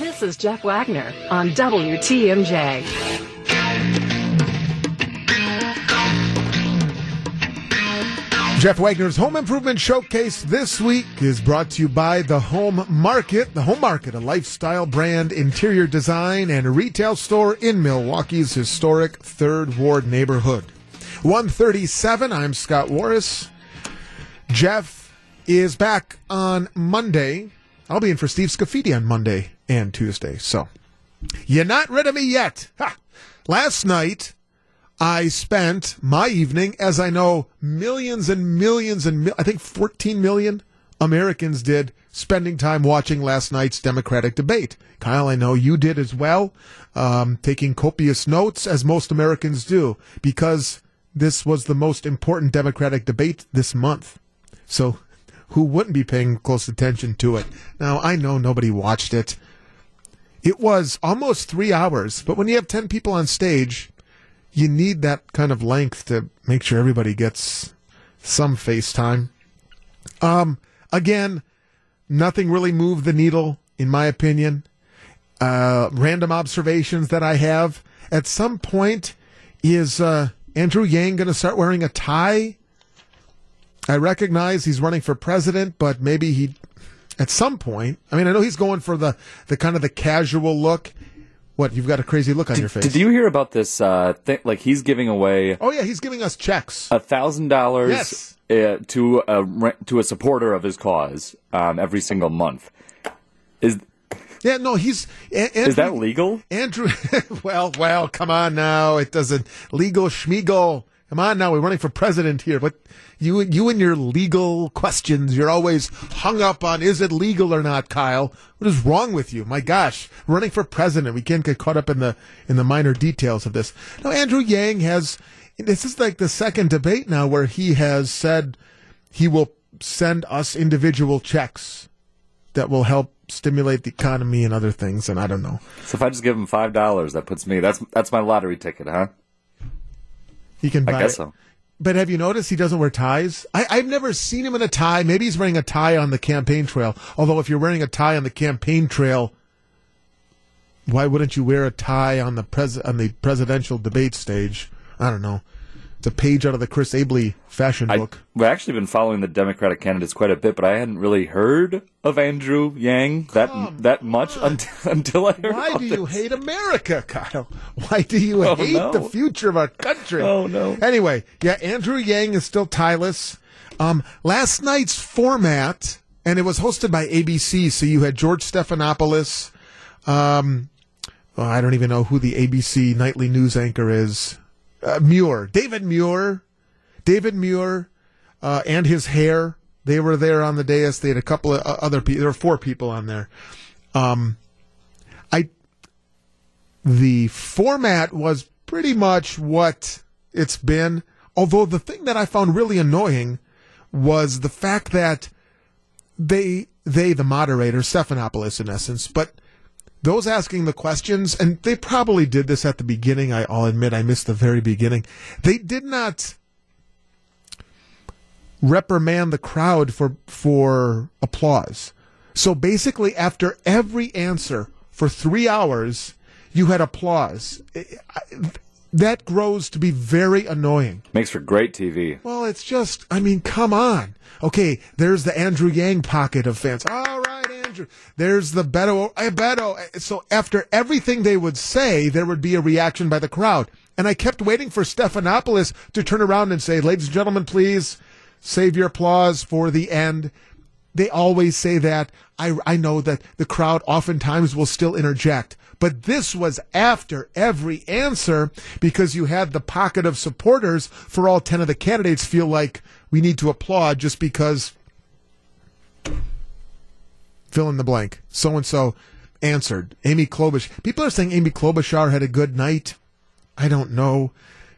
This is Jeff Wagner on WTMJ. Jeff Wagner's Home Improvement Showcase this week is brought to you by The Home Market. The Home Market, a lifestyle brand, interior design, and retail store in Milwaukee's historic Third Ward neighborhood. 137, I'm Scott Warras. Jeff is back on Monday. I'll be in for Steve Scafidi on Monday and Tuesday. So, you're not rid of me yet. Ha! Last night, I spent my evening, as I know millions and millions and mil- I think 14 million Americans did, spending time watching last night's Democratic debate. Kyle, I know you did as well, um, taking copious notes, as most Americans do, because this was the most important Democratic debate this month. So, who wouldn't be paying close attention to it? Now, I know nobody watched it. It was almost three hours, but when you have 10 people on stage, you need that kind of length to make sure everybody gets some FaceTime. Um, again, nothing really moved the needle, in my opinion. Uh, random observations that I have. At some point, is uh, Andrew Yang going to start wearing a tie? I recognize he's running for president, but maybe he, at some point, I mean, I know he's going for the, the kind of the casual look. What you've got a crazy look on Did, your face? did you hear about this? Uh, thing? Like he's giving away oh yeah, he's giving us checks. a thousand dollars uh, to a to a supporter of his cause um, every single month. Is Yeah, no, he's Andrew, is that legal? Andrew, well, well, come on now. It doesn't legal schmiegel. Come on now. We're running for president here, but you, you and your legal questions, you're always hung up on is it legal or not, Kyle? What is wrong with you? My gosh, running for president. We can't get caught up in the, in the minor details of this. Now, Andrew Yang has, this is like the second debate now where he has said he will send us individual checks that will help stimulate the economy and other things. And I don't know. So if I just give him five dollars, that puts me. That's that's my lottery ticket, huh? He can buy I guess it. so. But have you noticed he doesn't wear ties? I, I've never seen him in a tie. Maybe he's wearing a tie on the campaign trail. Although if you're wearing a tie on the campaign trail, why wouldn't you wear a tie on the pres on the presidential debate stage? I don't know. It's a page out of the Chris Abele fashion I, book. we've actually been following the Democratic candidates quite a bit, but I hadn't really heard of Andrew Yang that that much until, until I heard Why do you hate America, Kyle? Why do you Oh, hate no. the future of our country? Oh, no. Anyway, yeah, Andrew Yang is still tieless. Um, last night's format, and it was hosted by ABC, so you had George Stephanopoulos. Um, well, I don't even know who the ABC nightly news anchor is. Uh, Muir, David Muir, David Muir, uh, and his hair. They were there on the dais. They had a couple of uh, other people. There were four people on there. Um, I the format was pretty much what it's been. Although the thing that I found really annoying was the fact that they they the moderator Stephanopoulos in essence, but those asking the questions, and they probably did this at the beginning. I, I'll admit I missed the very beginning. They did not reprimand the crowd for for applause. So basically, after every answer for three hours, you had applause. That grows to be very annoying. Makes for great TV. Well, it's just, I mean, come on. Okay, there's the Andrew Yang pocket of fans. All right, There's the Beto. eh, Beto. So after everything they would say, there would be a reaction by the crowd. And I kept waiting for Stephanopoulos to turn around and say, ladies and gentlemen, please save your applause for the end. They always say that. I, I know that the crowd oftentimes will still interject. But this was after every answer because you had the pocket of supporters for all 10 of the candidates feel like we need to applaud just because fill in the blank. So and so answered. Amy Klobuchar. People are saying Amy Klobuchar had a good night. I don't know.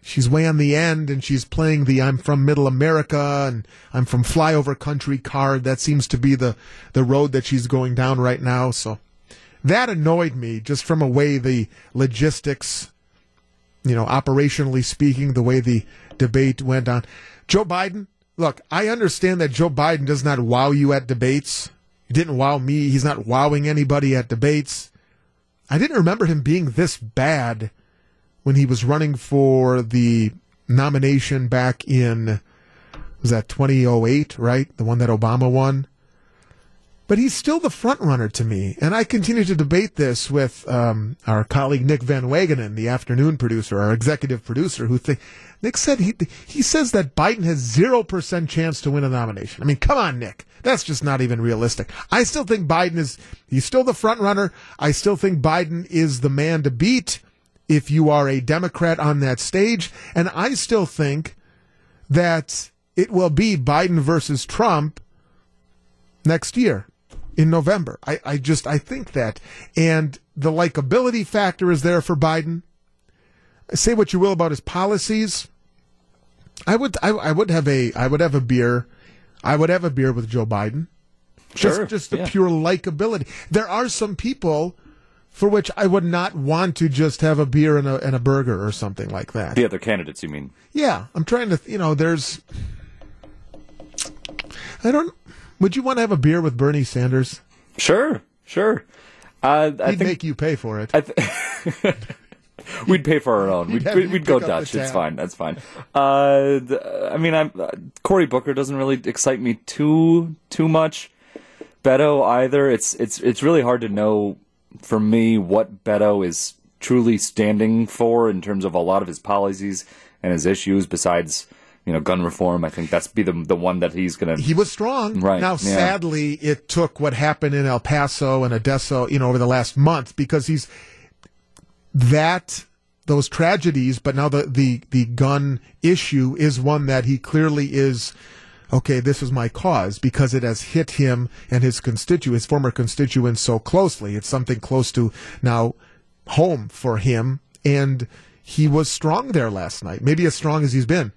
She's way on the end and she's playing the I'm from middle America and I'm from flyover country card. That seems to be the, the road that she's going down right now. So that annoyed me just from a way the logistics, you know, operationally speaking, the way the debate went on. Joe Biden, look, I understand that Joe Biden does not wow you at debates. Didn't wow me. He's not wowing anybody at debates. I didn't remember him being this bad when he was running for the nomination back in was that 2008, right? The one that Obama won. But he's still the front runner to me, and I continue to debate this with um, our colleague Nick Van Wagenen, the afternoon producer, our executive producer, who think Nick said he he says that Biden has zero percent chance to win a nomination. I mean, come on, Nick, that's just not even realistic. I still think Biden is he's still the front runner. I still think Biden is the man to beat if you are a Democrat on that stage, and I still think that it will be Biden versus Trump next year in November. I, I just I think that, and the likability factor is there for Biden. Say what you will about his policies. I would I, I would have a I would have a beer. I would have a beer with Joe Biden. Just Sure, just the yeah. pure likability. There are some people for which I would not want to just have a beer and a and a burger or something like that. The other candidates, you mean? Yeah, I'm trying to, you know, there's. I don't. Would you want to have a beer with Bernie Sanders? Sure, sure. Uh, I He'd think make you pay for it. I th- we'd pay for our own. We'd, we'd, we'd go pick up the Dutch. It's fine. That's fine. Uh, I mean, I'm uh, Cory Booker doesn't really excite me too too much. Beto either. It's it's it's really hard to know for me what Beto is truly standing for in terms of a lot of his policies and his issues. Besides, you know, gun reform. I think that's be the the one that he's gonna. he was strong. Right, Now, yeah. sadly, it took what happened in El Paso and Odessa, you know, over the last month because he's that those tragedies, but now the the the gun issue is one that he clearly is. Okay, this is my cause because it has hit him and his constituents, former constituents, so closely. It's something close to now home for him, and he was strong there last night. Maybe as strong as he's been.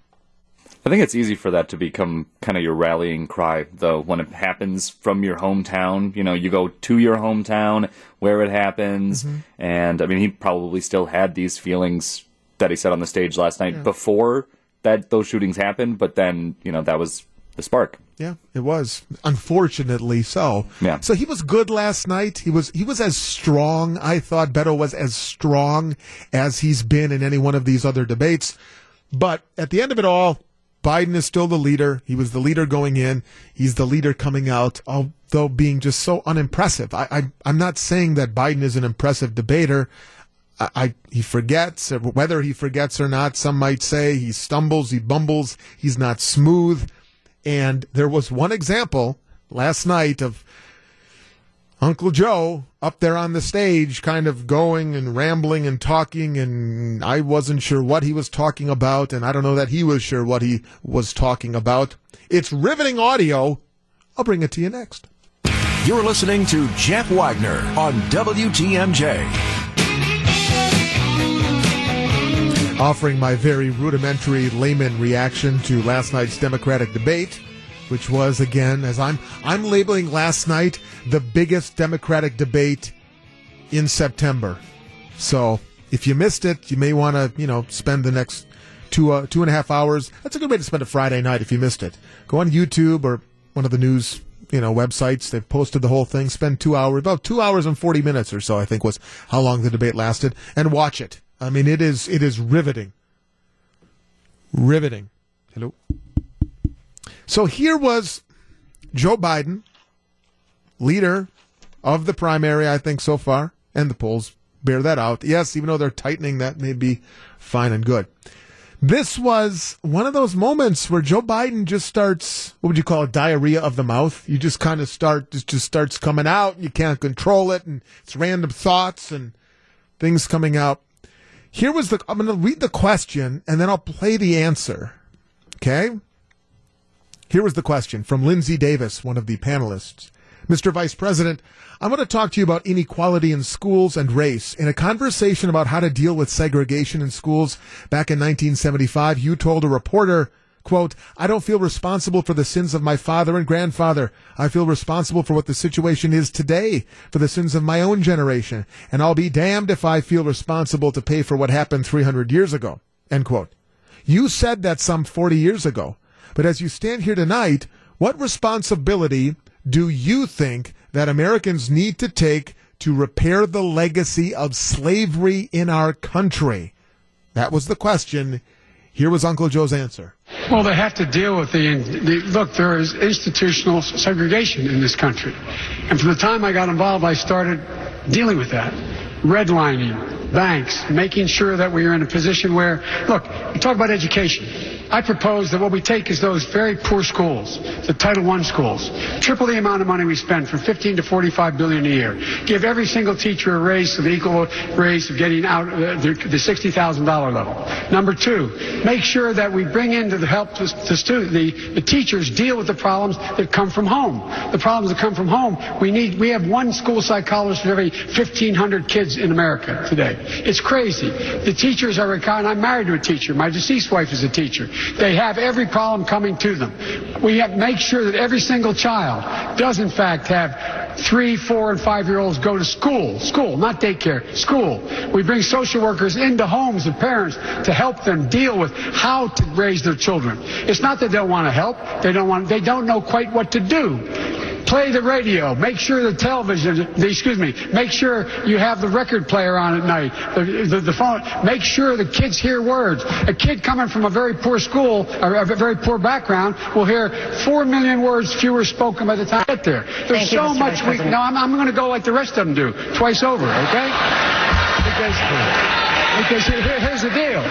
I think it's easy for that to become kind of your rallying cry, though, when it happens from your hometown. You know, you go to your hometown where it happens, mm-hmm. and I mean, he probably still had these feelings that he said on the stage last night before that those shootings happened, but then you know that was the spark. Yeah, it was. Unfortunately so. Yeah. So he was good last night. He was he was as strong. I thought Beto was as strong as he's been in any one of these other debates. But at the end of it all, Biden is still the leader. He was the leader going in. He's the leader coming out, although being just so unimpressive. I, I I'm not saying that Biden is an impressive debater. I, I he forgets, uh, whether he forgets or not. Some might say he stumbles, he bumbles, he's not smooth. And there was one example last night of Uncle Joe up there on the stage, kind of going and rambling and talking, and I wasn't sure what he was talking about, and I don't know that he was sure what he was talking about. It's riveting audio. I'll bring it to you next. You're listening to Jeff Wagner on WTMJ. offering my very rudimentary layman reaction to last night's Democratic debate, which was again, as I'm I'm labeling last night the biggest Democratic debate in September. So if you missed it, you may want to you know spend the next two uh, two and a half hours. That's a good way to spend a Friday night if you missed it. Go on YouTube or one of the news you know websites. They've posted the whole thing. Spend two hours, about two hours and forty minutes or so. I think was how long the debate lasted, and watch it. I mean, it is it is riveting. Riveting. Hello. So here was Joe Biden, leader of the primary, I think so far, and the polls bear that out. Yes, even though they're tightening, that may be fine and good. This was one of those moments where Joe Biden just starts, what would you call it, diarrhea of the mouth. You just kind of start, it just starts coming out and you can't control it and it's random thoughts and things coming out. Here was the, I'm going to read the question and then I'll play the answer. Okay? Here was the question from Linsey Davis, one of the panelists. Mr. Vice President, I want to talk to you about inequality in schools and race. In a conversation about how to deal with segregation in schools back in 1975, you told a reporter, quote, I don't feel responsible for the sins of my father and grandfather. I feel responsible for what the situation is today, for the sins of my own generation, and I'll be damned if I feel responsible to pay for what happened 300 years ago, end quote. You said that some 40 years ago. But as you stand here tonight, what responsibility do you think that Americans need to take to repair the legacy of slavery in our country? That was the question. Here was Uncle Joe's answer. Well, they have to deal with the, the, look. There is institutional segregation in this country, and from the time I got involved, I started dealing with that, redlining banks, making sure that we are in a position where, look, we talk about education. I propose that what we take is those very poor schools, the Title I schools, triple the amount of money we spend from 15 to 45 billion a year. Give every single teacher a raise, an equal raise of getting out uh, the, the $60,000 level. Number two, make sure that we bring into the help to, student, the, the teachers deal with the problems that come from home. The problems that come from home, we need, we have one school psychologist for every 1,500 kids in America today. It's crazy. The teachers are, and I'm married to a teacher. My deceased wife is a teacher. They have every problem coming to them. We have to make sure that every single child does in fact have three, four, and five year olds go to school. School, not daycare, school. We bring social workers into homes of parents to help them deal with how to raise their children. It's not that they don't want to help. They don't want, they don't know quite what to do play the radio. Make sure the television, the, excuse me, make sure you have the record player on at night, the, the, the, phone. Make sure the kids hear words. A kid coming from a very poor school, or a very poor background, will hear four million words fewer spoken by the time they get there. There's Thank so Mr. much we, no, I'm, I'm going to go like the rest of them do, twice over, okay? Because, because here, here's the deal.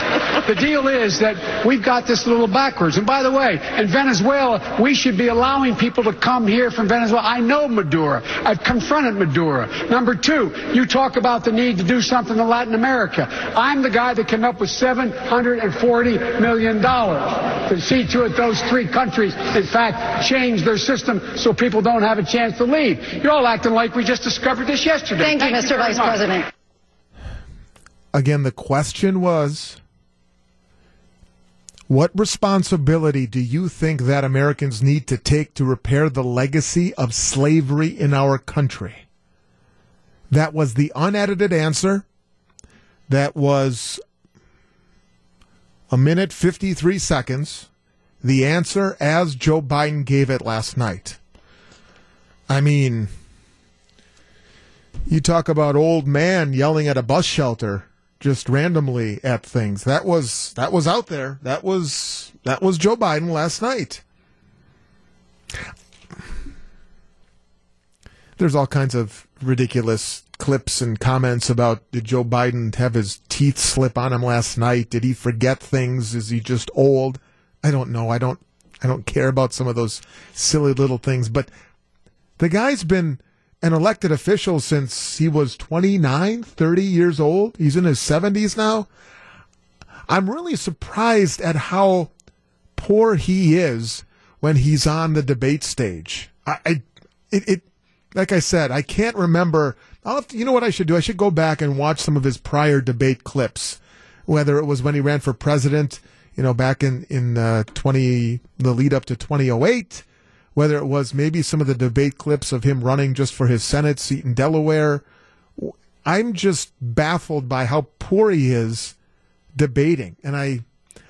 The deal is that we've got this a little backwards. And by the way, in Venezuela, we should be allowing people to come here from Venezuela. I know Maduro. I've confronted Maduro. Number two, you talk about the need to do something in Latin America. I'm the guy that came up with $740 million to see to it those three countries, in fact, change their system so people don't have a chance to leave. You're all acting like we just discovered this yesterday. Thank you, Mr. very Vice much. President. Again, the question was what responsibility do you think that Americans need to take to repair the legacy of slavery in our country? That was the unedited answer. That was a minute 53 seconds. The answer as Joe Biden gave it last night. I mean, you talk about old man yelling at a bus shelter just randomly at things. That was that was out there. That was that was Joe Biden last night. There's all kinds of ridiculous clips and comments about did Joe Biden have his teeth slip on him last night? Did he forget things? Is he just old? I don't know. I don't I don't care about some of those silly little things, but the guy's been an elected official since he was 29, 30 years old. He's in his 70s now. I'm really surprised at how poor he is when he's on the debate stage. I, I it, it, like I said, I can't remember. I'll have to, you know what I should do? I should go back and watch some of his prior debate clips, whether it was when he ran for president, you know, back in in uh, 20 the lead up to 2008 whether it was maybe some of the debate clips of him running just for his Senate seat in Delaware. I'm just baffled by how poor he is debating. And I,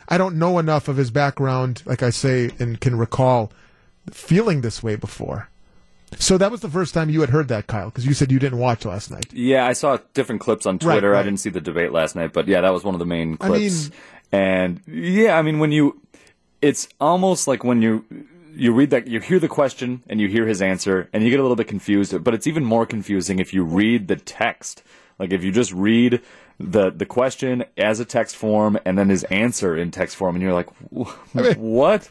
I don't know enough of his background, like I say, and can recall feeling this way before. So that was the first time you had heard that, Kyle, because you said you didn't watch last night. Yeah, I saw different clips on Twitter. Right, right. I didn't see the debate last night, but yeah, that was one of the main I clips. mean- and yeah, I mean when you, it's almost like when you you read that you hear the question and you hear his answer and you get a little bit confused. But it's even more confusing if you read the text. Like if you just read the the question as a text form and then his answer in text form, and you're like, "Wh- mean- what?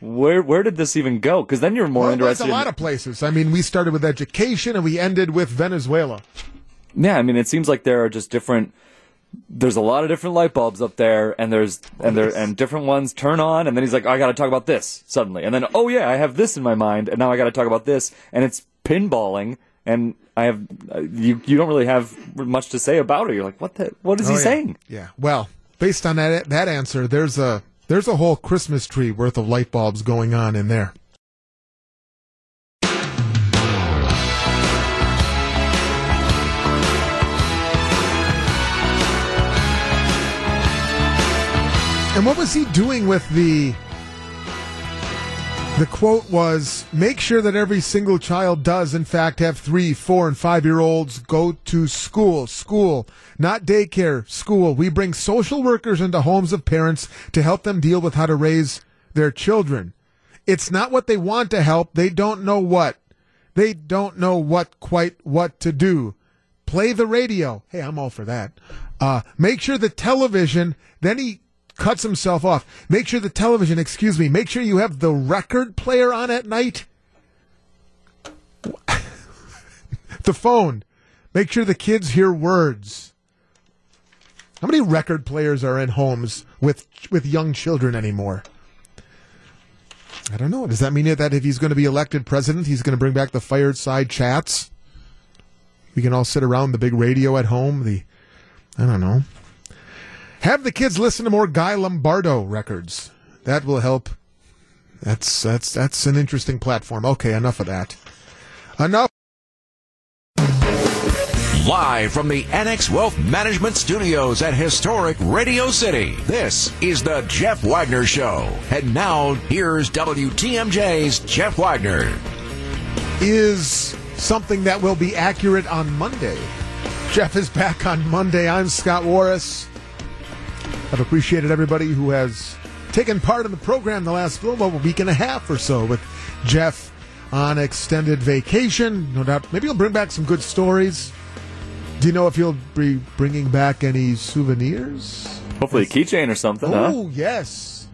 Where where did this even go? Because then you're more Well, there's interested. a lot in, of places. I mean, we started with education and we ended with Venezuela. Yeah, I mean, it seems like there are just different. There's a lot of different light bulbs up there, and there's and there and different ones turn on, and then he's like, I got to talk about this suddenly, and then oh yeah, I have this in my mind, and now I got to talk about this, and it's pinballing, and I have you you don't really have much to say about it. You're like, what the what is Oh, he yeah. saying? Yeah. Well, based on that that answer, there's a there's a whole Christmas tree worth of light bulbs going on in there. And what was he doing with the The quote was Make sure that every single child does, in fact, have three, four, and five year olds go to school. School, not daycare, school. We bring social workers into homes of parents to help them deal with how to raise their children. It's not what they want to help, they don't know what. They don't know what quite what to do. Play the radio. Hey, I'm all for that. Uh, make sure the television, then he cuts himself off. Make sure the television, excuse me, make sure you have the record player on at night. the phone. Make sure the kids hear words. How many record players are in homes with with young children anymore? I don't know. Does that mean that if he's going to be elected president, he's going to bring back the fireside chats? We can all sit around the big radio at home. The I don't know. Have the kids listen to more Guy Lombardo records. That will help. That's that's that's an interesting platform. Okay, enough of that. Enough. Live from the Annex Wealth Management Studios at historic Radio City, this is the Jeff Wagner Show. And now, here's WTMJ's Jeff Wagner. Is something that will be accurate on Monday. Jeff is back on Monday. I'm Scott Warras. I've appreciated everybody who has taken part in the program the last little well, week and a half or so with Jeff on extended vacation. No doubt, maybe he'll bring back some good stories. Do you know if he'll be bringing back any souvenirs? Hopefully, a keychain or something. Oh huh? yes,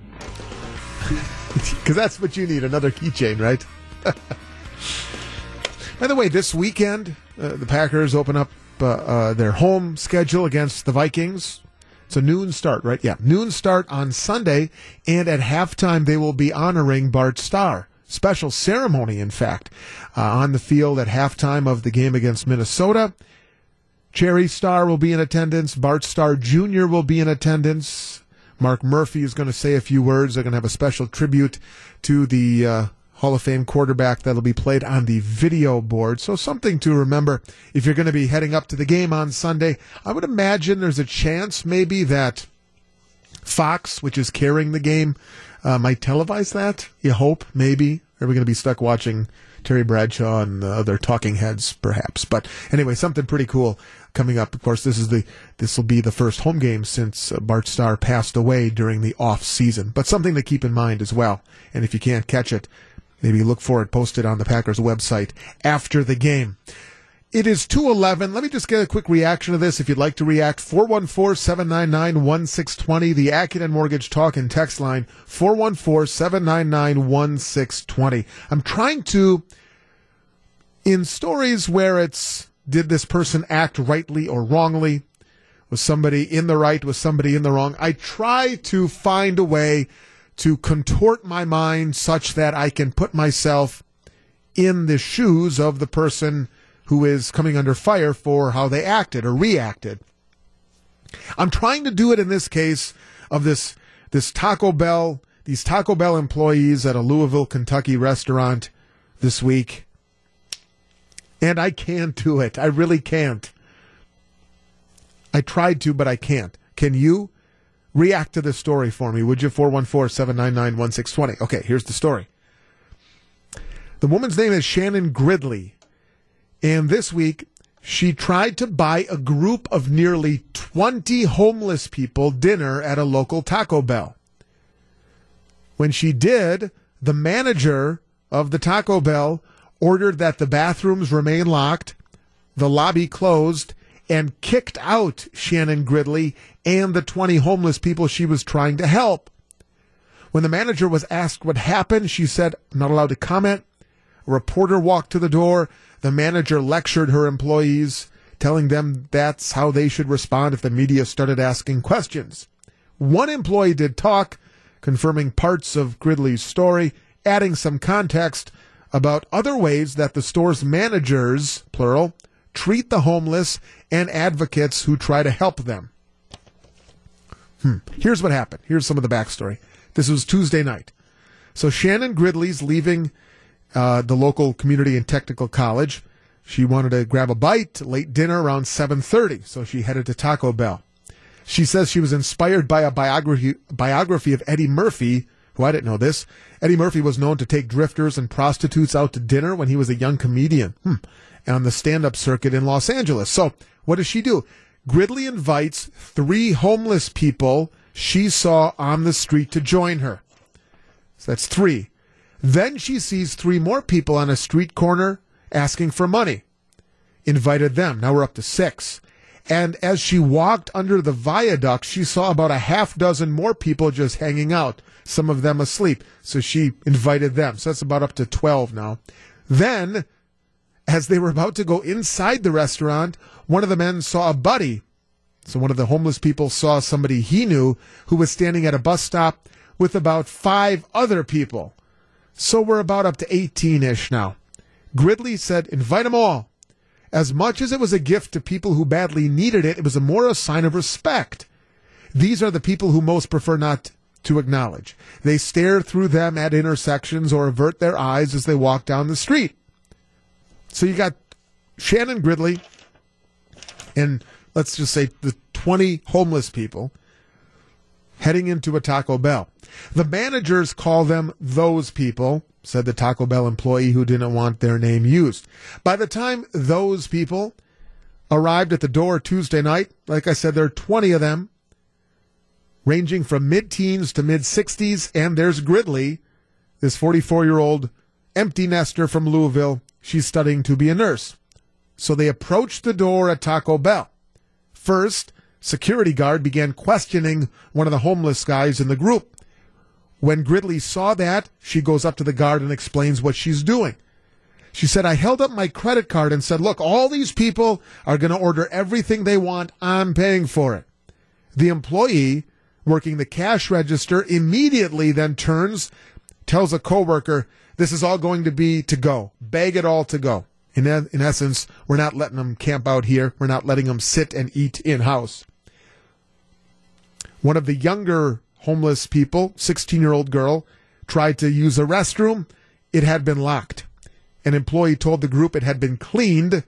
because that's what you need another keychain, right? By the way, this weekend uh, the Packers open up uh, uh, their home schedule against the Vikings. It's a noon start, right? Yeah, noon start on Sunday, and at halftime they will be honoring Bart Starr. Special ceremony, in fact, uh, on the field at halftime of the game against Minnesota. Cherry Starr will be in attendance. Bart Starr Jr. will be in attendance. Mark Murphy is going to say a few words. They're going to have a special tribute to the uh, Hall of Fame quarterback that'll be played on the video board. So something to remember if you're going to be heading up to the game on Sunday. I would imagine there's a chance maybe that Fox, which is carrying the game, uh, might televise that. You hope, maybe. Are we going to be stuck watching Terry Bradshaw and the other talking heads, perhaps? But anyway, something pretty cool coming up. Of course, this is the this will be the first home game since uh, Bart Starr passed away during the off season. But something to keep in mind as well. And if you can't catch it, Maybe look for it posted on the Packers website after the game. It is 211. Let me just get a quick reaction to this. If you'd like to react, 414-799-1620, the Accunet Mortgage Talk and Text line, 414-799-1620. I'm trying to, in stories where it's, did this person act rightly or wrongly? Was somebody in the right? Was somebody in the wrong? I try to find a way to contort my mind such that I can put myself in the shoes of the person who is coming under fire for how they acted or reacted. I'm trying to do it in this case of this this Taco Bell these Taco Bell employees at a Louisville, Kentucky restaurant this week. And I can't do it. I really can't. I tried to, but I can't. Can you? React to this story for me, would you? 414 799 1620. Okay, here's the story. The woman's name is Shannon Gridley. And this week, she tried to buy a group of nearly 20 homeless people dinner at a local Taco Bell. When she did, the manager of the Taco Bell ordered that the bathrooms remain locked, the lobby closed, and kicked out Shannon Gridley and the 20 homeless people she was trying to help. When the manager was asked what happened, she said, not allowed to comment. A reporter walked to the door. The manager lectured her employees, telling them that's how they should respond if the media started asking questions. One employee did talk, confirming parts of Gridley's story, adding some context about other ways that the store's managers, plural, treat the homeless and advocates who try to help them. Hmm. Here's what happened. Here's some of the backstory. This was Tuesday night. So Shannon Gridley's leaving uh, the local community and technical college. She wanted to grab a bite, late dinner around 7:30, so she headed to Taco Bell. She says she was inspired by a biography biography of Eddie Murphy who I didn't know this. Eddie Murphy was known to take drifters and prostitutes out to dinner when he was a young comedian hmm. on the stand up circuit in Los Angeles. So, what does she do? Gridley invites three homeless people she saw on the street to join her. So that's three. Then she sees three more people on a street corner asking for money. Invited them. Now we're up to six. And as she walked under the viaduct, she saw about a half dozen more people just hanging out, some of them asleep. So she invited them. So that's about up to 12 now. Then, as they were about to go inside the restaurant, one of the men saw a buddy. So one of the homeless people saw somebody he knew who was standing at a bus stop with about five other people. So we're about up to 18 ish now. Gridley said, invite them all. As much as it was a gift to people who badly needed it, it was a more a sign of respect. These are the people who most prefer not to acknowledge. They stare through them at intersections or avert their eyes as they walk down the street. So you got Shannon Gridley and let's just say the 20 homeless people heading into a Taco Bell. The managers call them those people said the Taco Bell employee who didn't want their name used. By the time those people arrived at the door Tuesday night, like I said, there are 20 of them, ranging from mid teens to mid 60s. And there's Gridley, this 44 year old empty nester from Louisville. She's studying to be a nurse. So they approached the door at Taco Bell. First, security guard began questioning one of the homeless guys in the group. When Gridley saw that, she goes up to the guard and explains what she's doing. She said, I held up my credit card and said, look, all these people are going to order everything they want. I'm paying for it. The employee working the cash register immediately then turns, tells a coworker, this is all going to be to go. Bag it all to go. In, in essence, we're not letting them camp out here. We're not letting them sit and eat in house. One of the younger homeless people, 16 year old girl, tried to use a restroom. It had been locked. An employee told the group it had been cleaned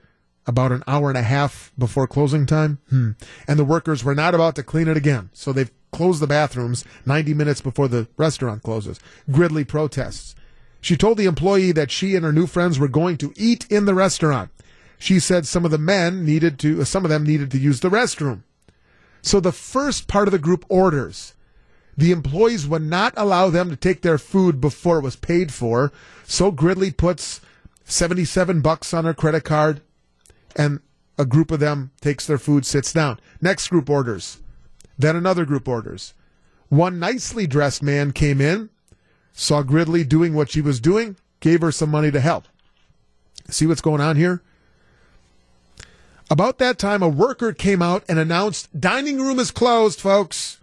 about an hour and a half before closing time. Hmm. And the workers were not about to clean it again. So they've closed the bathrooms 90 minutes before the restaurant closes. Gridley protests. She told the employee that she and her new friends were going to eat in the restaurant. She said some of the men needed to, uh, some of them needed to use the restroom. So the first part of the group orders the employees would not allow them to take their food before it was paid for. So Gridley puts 77 bucks on her credit card and a group of them takes their food, sits down. Next group orders. Then another group orders. One nicely dressed man came in, saw Gridley doing what she was doing, gave her some money to help. See what's going on here? About that time, a worker came out and announced, dining room is closed, folks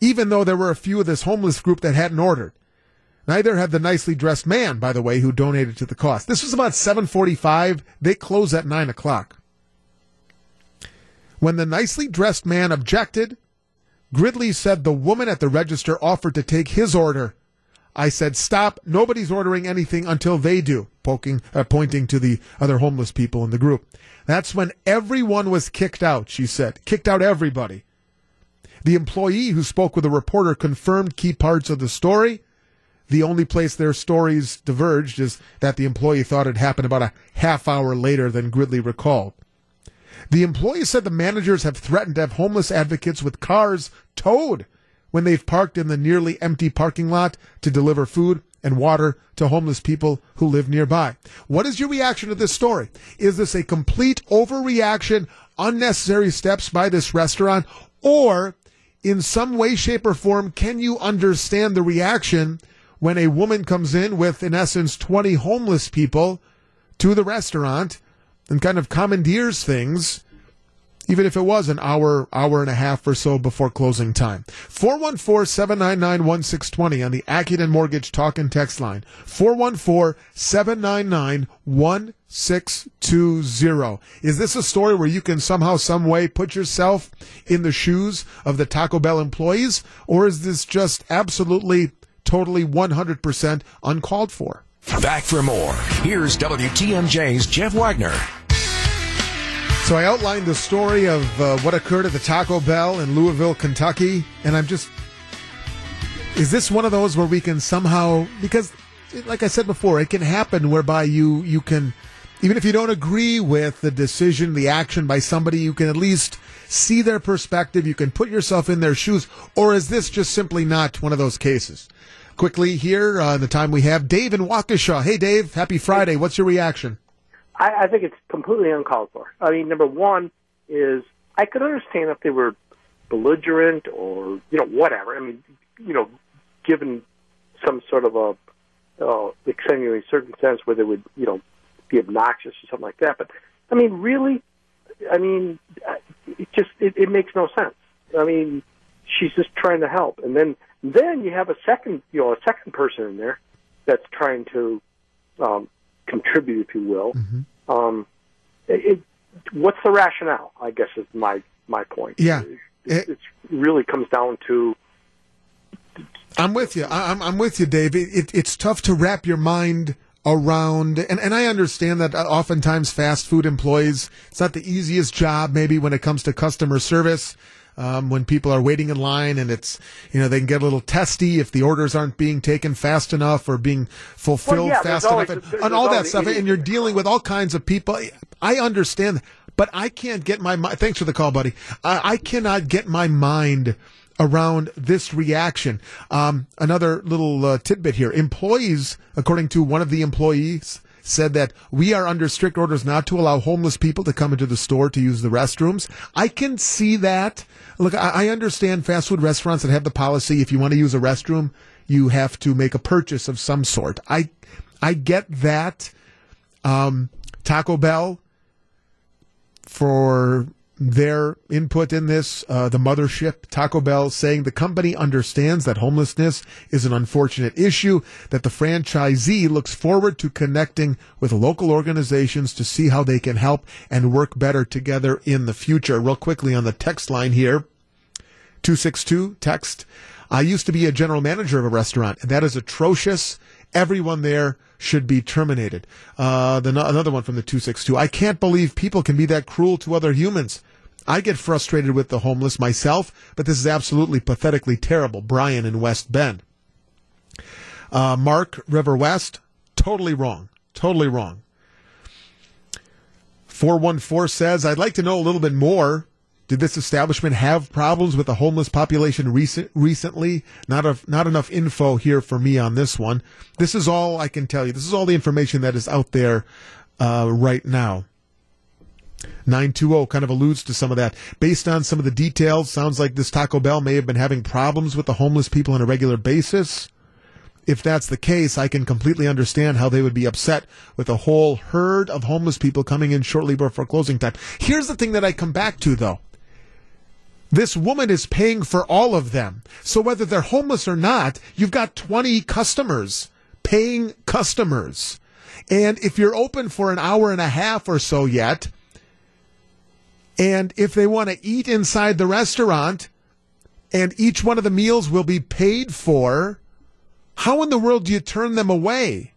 even though there were a few of this homeless group that hadn't ordered. Neither had the nicely dressed man, by the way, who donated to the cost. This was about 745. They close at 9 o'clock. When the nicely dressed man objected, Gridley said the woman at the register offered to take his order. I said, stop. Nobody's ordering anything until they do, poking, uh, pointing to the other homeless people in the group. That's when everyone was kicked out, she said. Kicked out everybody. The employee who spoke with a reporter confirmed key parts of the story. The only place their stories diverged is that the employee thought it happened about a half hour later than Gridley recalled. The employee said the managers have threatened to have homeless advocates with cars towed when they've parked in the nearly empty parking lot to deliver food and water to homeless people who live nearby. What is your reaction to this story? Is this a complete overreaction, unnecessary steps by this restaurant, or in some way, shape, or form, can you understand the reaction when a woman comes in with, in essence, 20 homeless people to the restaurant and kind of commandeers things, even if it was an hour, hour and a half or so before closing time? 414 799 1620 on the Accunet Mortgage Talk and Text line. 414 799 1620. Is this a story where you can somehow, some way put yourself in the shoes of the Taco Bell employees? Or is this just absolutely, totally 100% uncalled for? Back for more. Here's WTMJ's Jeff Wagner. So I outlined the story of uh, what occurred at the Taco Bell in Louisville, Kentucky, and I'm just is this one of those where we can somehow because like I said before, it can happen whereby you you can even if you don't agree with the decision, the action by somebody, you can at least see their perspective, you can put yourself in their shoes, or is this just simply not one of those cases? Quickly here, uh, the time we have, Dave in Waukesha. Hey, Dave, happy Friday. What's your reaction? I, I think it's completely uncalled for. I mean, number one is I could understand if they were belligerent or you know whatever. I mean, you know, given some sort of a uh, extenuating circumstance where they would you know be obnoxious or something like that. But I mean, really, I mean, it just it, it makes no sense. I mean, she's just trying to help, and then then you have a second you know a second person in there that's trying to um, contribute, if you will. Mm-hmm. Um, it, what's the rationale? I guess is my my point. Yeah, it, it really comes down to. I'm with you. I'm I'm with you, Dave. It, it's tough to wrap your mind around and, and I understand that oftentimes fast food employees it's not the easiest job maybe when it comes to customer service um, when people are waiting in line and it's you know they can get a little testy if the orders aren't being taken fast enough or being fulfilled well, yeah, fast always, enough and, and all that stuff and you're dealing with all kinds of people I understand but I can't get my mind thanks for the call buddy I, I cannot get my mind around this reaction. Um, another little uh, tidbit here. Employees, according to one of the employees, said that we are under strict orders not to allow homeless people to come into the store to use the restrooms. I can see that. Look, I, I understand fast food restaurants that have the policy if you want to use a restroom, you have to make a purchase of some sort. I, I get that. Um, Taco Bell for their input in this. Uh, the mothership, Taco Bell, saying the company understands that homelessness is an unfortunate issue, that the franchisee looks forward to connecting with local organizations to see how they can help and work better together in the future. Real quickly on the text line here 262 text. I used to be a general manager of a restaurant, and that is atrocious. Everyone there should be terminated. Uh, the, another one from the 262. I can't believe people can be that cruel to other humans. I get frustrated with the homeless myself, but this is absolutely pathetically terrible. Brian in West Bend. Uh, Mark River West, totally wrong. Totally wrong. 414 says, I'd like to know a little bit more did this establishment have problems with the homeless population recent, recently? Not, a, not enough info here for me on this one. This is all I can tell you. This is all the information that is out there uh, right now. 920 kind of alludes to some of that. Based on some of the details, sounds like this Taco Bell may have been having problems with the homeless people on a regular basis. If that's the case, I can completely understand how they would be upset with a whole herd of homeless people coming in shortly before closing time. Here's the thing that I come back to though. This woman is paying for all of them. So whether they're homeless or not, you've got 20 customers, paying customers. And if you're open for an hour and a half or so yet, and if they want to eat inside the restaurant, and each one of the meals will be paid for, how in the world do you turn them away?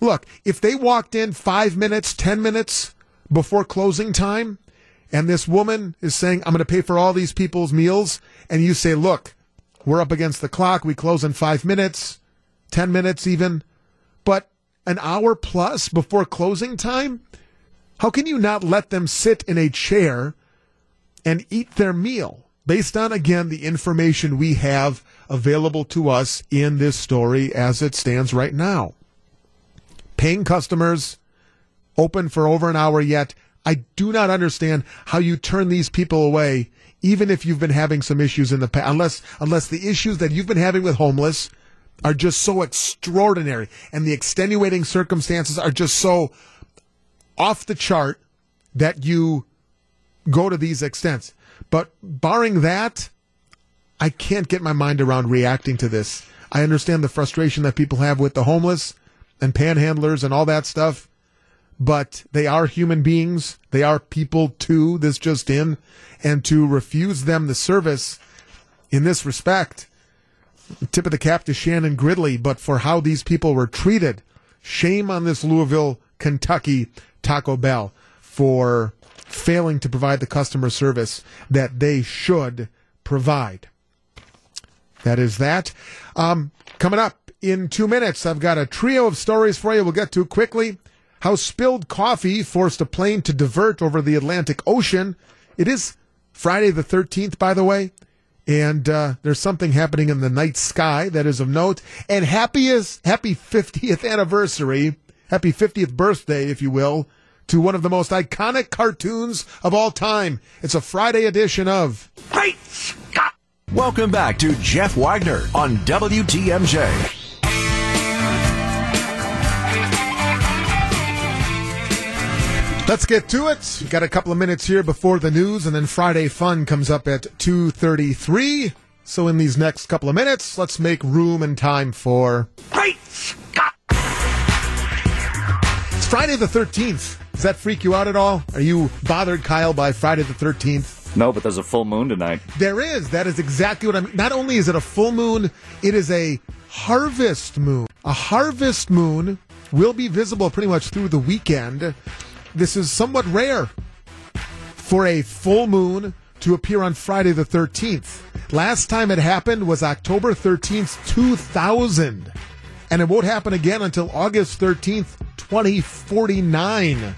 Look, if they walked in five minutes, 10 minutes before closing time, and this woman is saying, I'm going to pay for all these people's meals. And you say, look, we're up against the clock. We close in five minutes, 10 minutes even. But an hour plus before closing time? How can you not let them sit in a chair and eat their meal based on, again, the information we have available to us in this story as it stands right now? Paying customers, open for over an hour yet, I do not understand how you turn these people away, even if you've been having some issues in the past, unless, unless the issues that you've been having with homeless are just so extraordinary and the extenuating circumstances are just so off the chart that you go to these extents. But barring that, I can't get my mind around reacting to this. I understand the frustration that people have with the homeless and panhandlers and all that stuff but they are human beings. They are people too, this just in. And to refuse them the service in this respect, tip of the cap to Shannon Gridley, but for how these people were treated, shame on this Louisville, Kentucky Taco Bell for failing to provide the customer service that they should provide. that is that. Um, coming up in two minutes, I've got a trio of stories for you. We'll get to quickly. How spilled coffee forced a plane to divert over the Atlantic Ocean. It is Friday the 13th, by the way. And uh, there's something happening in the night sky that is of note. And happiest, happy 50th anniversary, happy 50th birthday, if you will, to one of the most iconic cartoons of all time. It's a Friday edition of Great Scott! Welcome back to Jeff Wagner on WTMJ. Let's get to it. We've got a couple of minutes here before the news, and then Friday Fun comes up at 2.33. So in these next couple of minutes, let's make room and time for... Great Scott! It's Friday the 13th. Does that freak you out at all? Are you bothered, Kyle, by Friday the 13th? No, but there's a full moon tonight. There is. That is exactly what I mean. Not only is it a full moon, it is a harvest moon. A harvest moon will be visible pretty much through the weekend. This is somewhat rare for a full moon to appear on Friday the 13th. Last time it happened was October 13th, 2000. And it won't happen again until August 13th, 2049.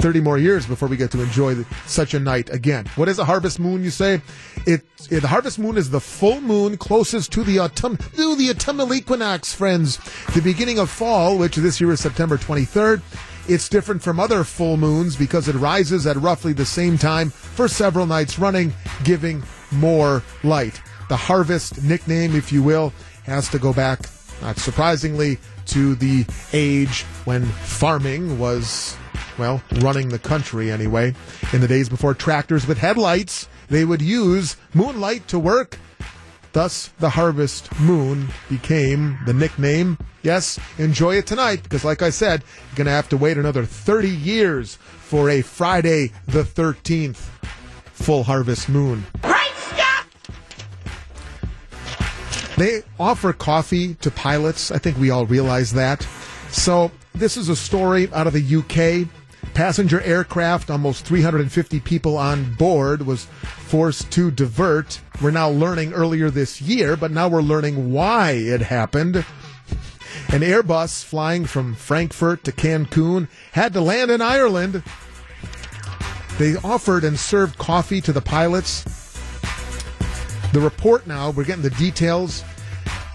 30 more years before we get to enjoy the, such a night again. What is a harvest moon, you say? It, it, the harvest moon is the full moon closest to the autumn, to the autumnal equinox, friends. The beginning of fall, which this year is September 23rd. It's different from other full moons because it rises at roughly the same time for several nights running, giving more light. The harvest nickname, if you will, has to go back, not surprisingly, to the age when farming was, well, running the country anyway. In the days before tractors with headlights, they would use moonlight to work. Thus, the harvest moon became the nickname. Yes, enjoy it tonight because, like I said, you're going to have to wait another 30 years for a Friday the 13th full harvest moon. They offer coffee to pilots. I think we all realize that. So, this is a story out of the UK. Passenger aircraft, almost 350 people on board, was forced to divert. We're now learning earlier this year, but now we're learning why it happened. An Airbus flying from Frankfurt to Cancun had to land in Ireland. They offered and served coffee to the pilots. The report now, we're getting the details.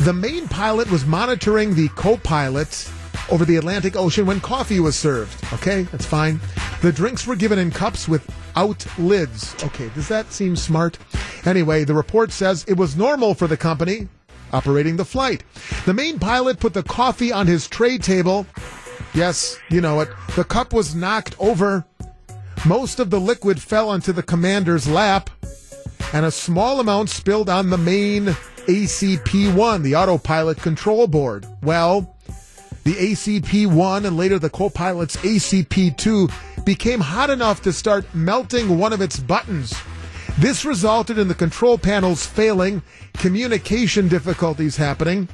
The main pilot was monitoring the co pilot over the Atlantic Ocean when coffee was served. Okay, that's fine. The drinks were given in cups without lids. Okay, does that seem smart? Anyway, the report says it was normal for the company operating the flight. The main pilot put the coffee on his tray table. Yes, you know it. The cup was knocked over. Most of the liquid fell onto the commander's lap, and a small amount spilled on the main ACP 1, the autopilot control board. Well, the ACP 1 and later the co pilot's ACP 2 became hot enough to start melting one of its buttons. This resulted in the control panels failing, communication difficulties happening.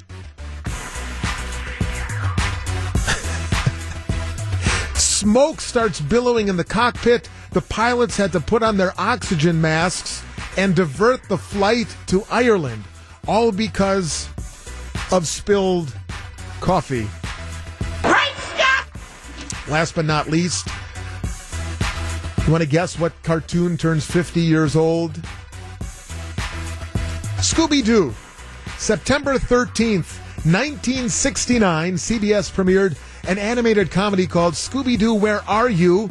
Smoke starts billowing in the cockpit. The pilots had to put on their oxygen masks and divert the flight to Ireland, all because of spilled coffee. Last but not least, you want to guess what cartoon turns 50 years old? Scooby Doo. September 13th, 1969, CBS premiered an animated comedy called Scooby Doo, Where Are You?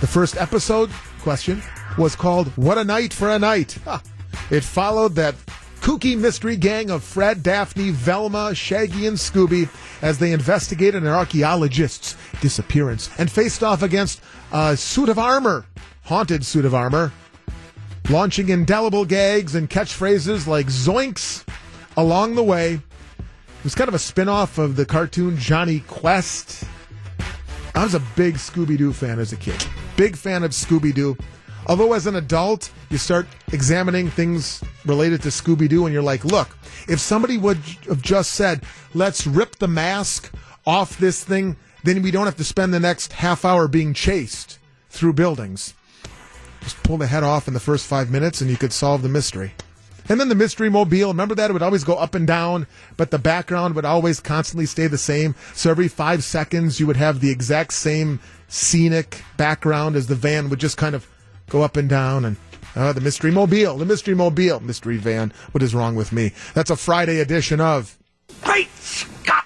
The first episode, question, was called What a Night for a Knight. It followed that kooky mystery gang of Fred, Daphne, Velma, Shaggy, and Scooby as they investigated an archaeologist's disappearance and faced off against a suit of armor, haunted suit of armor, launching indelible gags and catchphrases like zoinks along the way. It was kind of a spin off of the cartoon Jonny Quest. I was a big Scooby Doo fan as a kid. Big fan of Scooby Doo. Although, as an adult, you start examining things related to Scooby Doo, and you're like, look, if somebody would have just said, let's rip the mask off this thing, then we don't have to spend the next half hour being chased through buildings. Just pull the head off in the first five minutes, and you could solve the mystery. And then the mystery mobile. Remember that? It would always go up and down, but the background would always constantly stay the same. So every five seconds, you would have the exact same scenic background as the van would just kind of go up and down and uh, the mystery mobile, the mystery mobile, mystery van. What is wrong with me? That's a Friday edition of Great Scott!